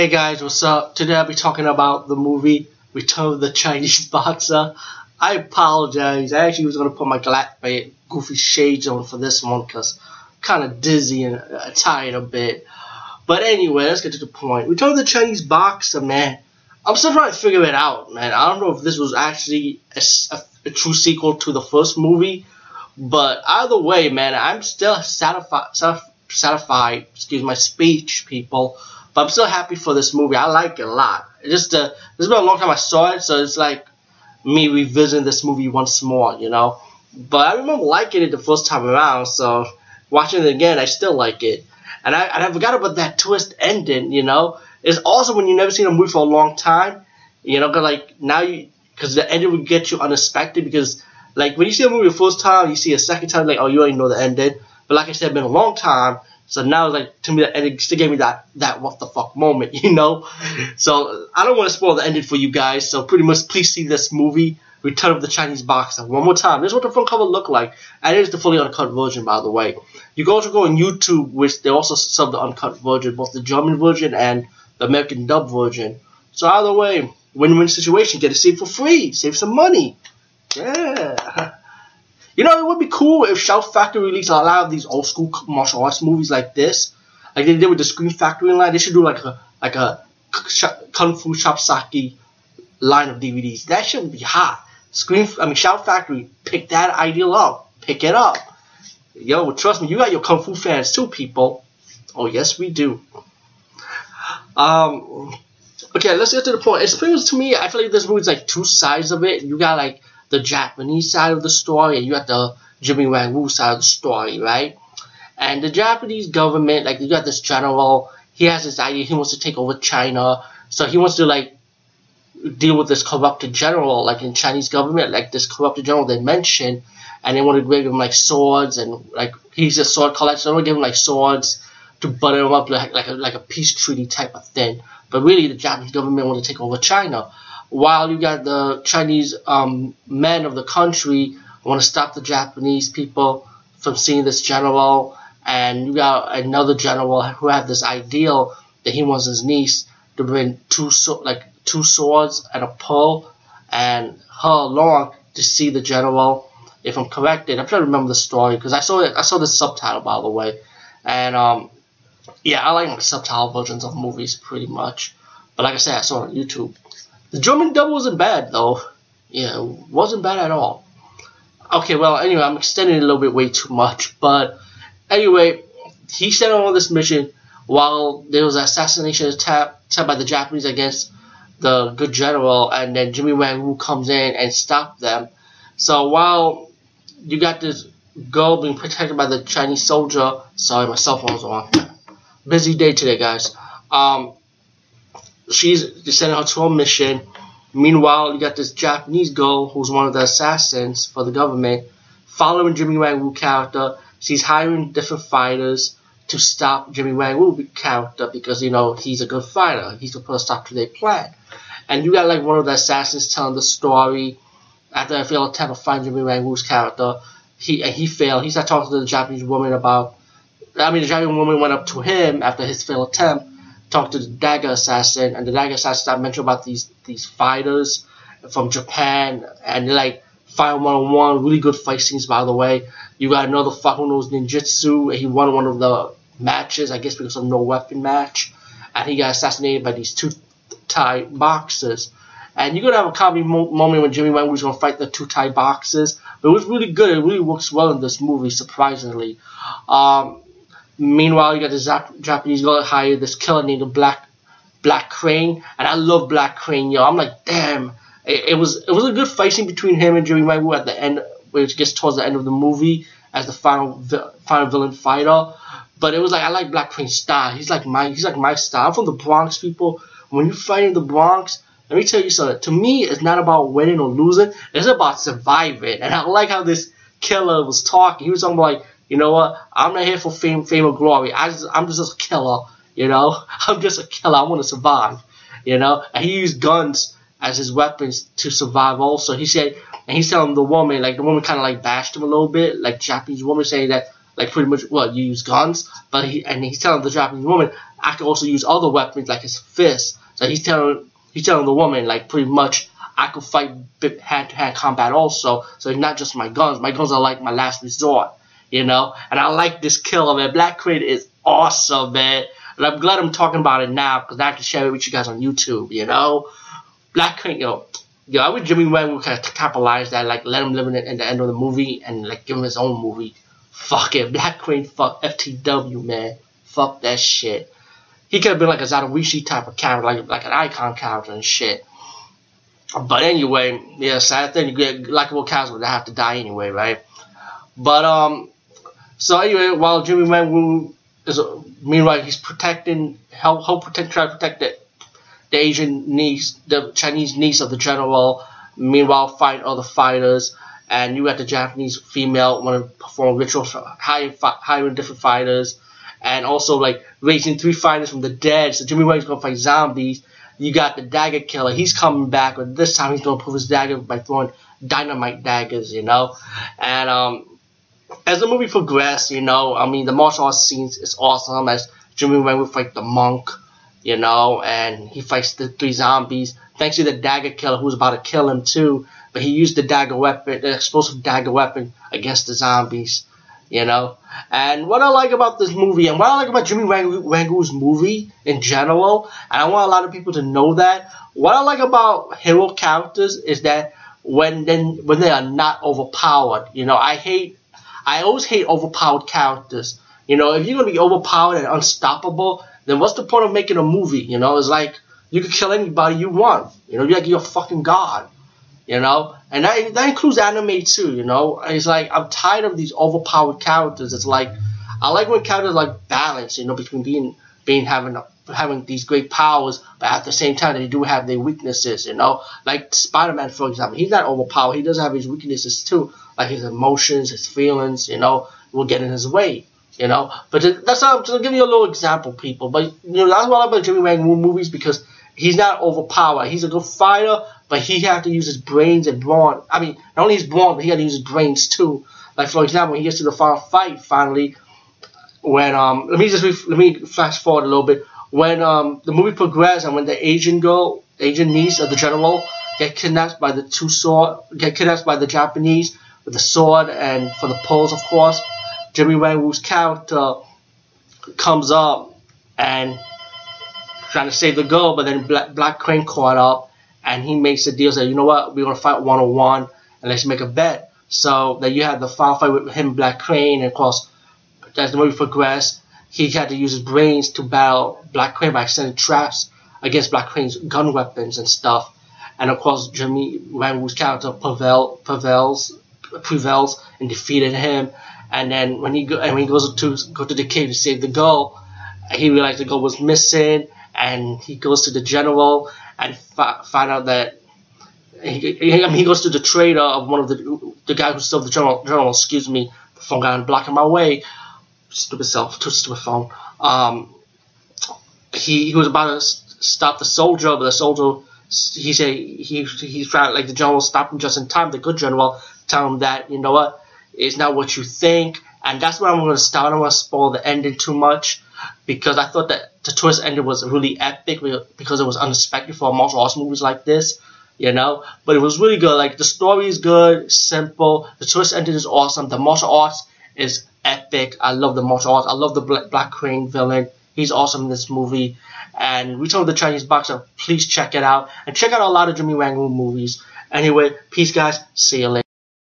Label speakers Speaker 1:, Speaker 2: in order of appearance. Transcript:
Speaker 1: Hey guys, what's up? Today I'll be talking about the movie Return of the Chinese Boxer. I apologize. I actually was going to put my black, goofy shades on for this one because kind of dizzy and uh, tired a bit. But anyway, let's get to the point. Return of the Chinese Boxer, man. I'm still trying to figure it out, man. I don't know if this was actually a, a, a true sequel to the first movie, but either way, man, I'm still satisfied, satisfied, excuse my speech, people, but I'm still happy for this movie. I like it a lot. It just uh, it's been a long time I saw it, so it's like me revisiting this movie once more, you know. But I remember liking it the first time around, so watching it again, I still like it. And I, and I forgot about that twist ending, you know. It's awesome when you never seen a movie for a long time, you know, cause like now you, cause the ending will get you unexpected because like when you see a movie the first time, you see a second time, like oh you already know the ending. But like I said, it's been a long time, so now, it's like to me, ending still gave me that that what the fuck moment, you know. So I don't want to spoil the ending for you guys. So pretty much, please see this movie, Return of the Chinese Boxer, one more time. This is what the front cover look like, and it is the fully uncut version, by the way. You can also go on YouTube, which they also sub the uncut version, both the German version and the American dub version. So either way, win-win situation. Get it saved for free, save some money. Yeah. You know, it would be cool if Shout Factory released a lot of these old school martial arts movies like this, like they did with the Scream Factory line. They should do like a like a Kung Fu Chopsocky line of DVDs. That should be hot. Scream, I mean, Shout Factory, pick that idea up. Pick it up. Yo, trust me, you got your Kung Fu fans too, people. Oh, yes, we do. Um, okay, let's get to the point. It's pretty to me, I feel like this movie's like two sides of it. You got like the Japanese side of the story and you got the Jimmy Wang Yu side of the story, right? And the Japanese government, like you got this general, he has this idea he wants to take over China, so he wants to like deal with this corrupted general, like in Chinese government, like this corrupted general they mentioned, and they want to give him like swords and like he's a sword collector, so they want to give him like swords to butter him up like like a, like a peace treaty type of thing. But really, the Japanese government want to take over China while you got the Chinese um, men of the country want to stop the Japanese people from seeing this general, and you got another general who had this ideal that he wants his niece to bring two so- like two swords and a pole and her along to see the general. If I'm corrected, I'm trying to remember the story because I saw it. I saw the subtitle by the way, and um, yeah, I like subtitle versions of movies pretty much. But like I said, I saw it on YouTube. The German dub wasn't bad though. Yeah, wasn't bad at all. Okay, well, anyway, I'm extending it a little bit way too much, but anyway, he sent on this mission while there was an assassination attempt, attempt by the Japanese against the good general, and then Jimmy Wang Yu comes in and stops them. So while you got this girl being protected by the Chinese soldier, sorry, my cell phone's on. Busy day today, guys. Um, she's sending her to a mission. Meanwhile, you got this Japanese girl who's one of the assassins for the government, following Jimmy Wang Yu character. She's hiring different fighters to stop Jimmy Wang Yu character because you know he's a good fighter. He's supposed to stop to their plan. And you got like one of the assassins telling the story after a failed attempt to find Jimmy Wang Yu's character. He and he failed. He started talking to the Japanese woman about. I mean, the Japanese woman went up to him after his failed attempt talked to the Dagger Assassin, and the Dagger Assassin I mentioned about these these fighters from Japan, and like fight one on one, really good fight scenes by the way. You got another fuck who knows ninjutsu, and he won one of the matches, I guess because of no weapon match, and he got assassinated by these two Thai boxers. And you're gonna have a comedy mo- moment when Jimmy Wang was gonna fight the two Thai boxers, but it was really good. It really works well in this movie, surprisingly. Um, Meanwhile, you got the Japanese girl hired this killer named Black Black Crane, and I love Black Crane, yo. I'm like, damn. It, it was it was a good fight scene between him and Wang Yu at the end, which gets towards the end of the movie as the final final villain fighter. But it was like I like Black Crane's style. He's like my he's like my style. I'm from the Bronx, people. When you fight in the Bronx, let me tell you something. To me, it's not about winning or losing. It's about surviving. And I like how this killer was talking. He was talking like you know what? I'm not here for fame, fame or glory. I just, I'm just a killer. You know, I'm just a killer. I want to survive. You know, and he used guns as his weapons to survive. Also, he said, and he's telling the woman, like the woman kind of like bashed him a little bit, like Japanese woman saying that, like pretty much well, you use guns, but he and he's telling the Japanese woman, I can also use other weapons like his fist. So he's telling he's telling the woman like pretty much I could fight hand to hand combat also. So it's not just my guns. My guns are like my last resort, you know. And I like this killer man. Black Crane is awesome, man. And I'm glad I'm talking about it now because I can share it with you guys on YouTube, you know. Black Crane, you know, yo, I wish Jimmy Wang would kind of capitalize that, like let him live in it in the end of the movie and like give him his own movie. Fuck it, Black Queen, fuck FTW, man. Fuck that shit. He could have been like a Zatoichi type of character, like like an icon character and shit. But anyway, yeah, sad thing you get likable characters would have to die anyway, right? But um, so anyway, while Jimmy Wang is meanwhile he's protecting, help help protect, try to protect the, the Asian niece, the Chinese niece of the general. Meanwhile, fight other fighters, and you got the Japanese female want to perform rituals, hiring hiring different fighters, and also like raising three fighters from the dead. So Jimmy Wang's gonna fight zombies you got the dagger killer. He's coming back, but this time he's gonna prove his dagger by throwing dynamite daggers, you know. And um, as the movie progresses, you know, I mean, the martial arts scenes is awesome. As Jimmy Wang will fight the monk, you know, and he fights the three zombies. Thanks to the dagger killer who's about to kill him too, but he used the dagger weapon, the explosive dagger weapon against the zombies you know. And what I like about this movie, and what I like about Jimmy Wang, Wang movie in general, and I want a lot of people to know that, what I like about hero characters is that when then when they are not overpowered, you know, I hate, I always hate overpowered characters. You know, if you're gonna be overpowered and unstoppable, then what's the point of making a movie? You know, it's like you can kill anybody you want. You know, you're like you're fucking god you know, and that, that includes anime too, you know. It's like I'm tired of these overpowered characters. It's like I like when characters like balance, you know, between being having having these great powers, but at the same time they do have their weaknesses, you know. Like Spider-Man, for example, he's not overpowered. He does have his weaknesses too, like his emotions, his feelings, you know, will get in his way, you know. But that's not, to give you a little example, people. But you know, that's what I about Jimmy Wang movies because he's not overpowered. He's a good fighter, but he had to use his brains and brawn. I mean, not only his brawn, but he had to use his brains too. Like for example, when he gets to the final fight, finally, when um, let me just let me fast forward a little bit. When um, the movie progresses and when the Asian girl, Asian niece of the general, get kidnapped by the two sword, get kidnapped by the Japanese with the sword and for the pearls, of course. Jimmy Wang Yu's character comes up and trying to save the girl, but then Black, Black Crane caught up and he makes a deal. Say, you know what, we're gonna fight one on one and let's make a bet. So that you have the final fight with him, Black Crane, and of course, as the movie progressed, he had to use his brains to battle Black Crane by sending traps against Black Crane's gun weapons and stuff. And of course, Jimmy Wang Yu's character prevail, prevails, prevails and defeated him. And then when he go, and when he goes to go to the cave to save the girl, he realized the girl was missing and he goes to the general and fi- find out that he, I mean, he goes to the trader of one of the the guy who sold the general. General, excuse me, the phone guy blocking my way. Stupid self, too stupid phone. Um, he, he was about to stop the soldier, but the soldier he said he he tried like the general stopped him just in time. The good general tell him that you know what, it's not what you think, and that's where I'm going to start. I don't want to spoil the ending too much because I thought that the twist ending was really epic because it was unexpected for martial arts movies like this, you know. But it was really good. Like the story is good, simple. The twist ending is awesome. The martial arts is epic. I love the martial arts. I love the Black, Black Crane villain. He's awesome in this movie. And we told the Chinese Boxer, please check it out and check out a lot of Jimmy Wang movies. Anyway, peace, guys. See you later.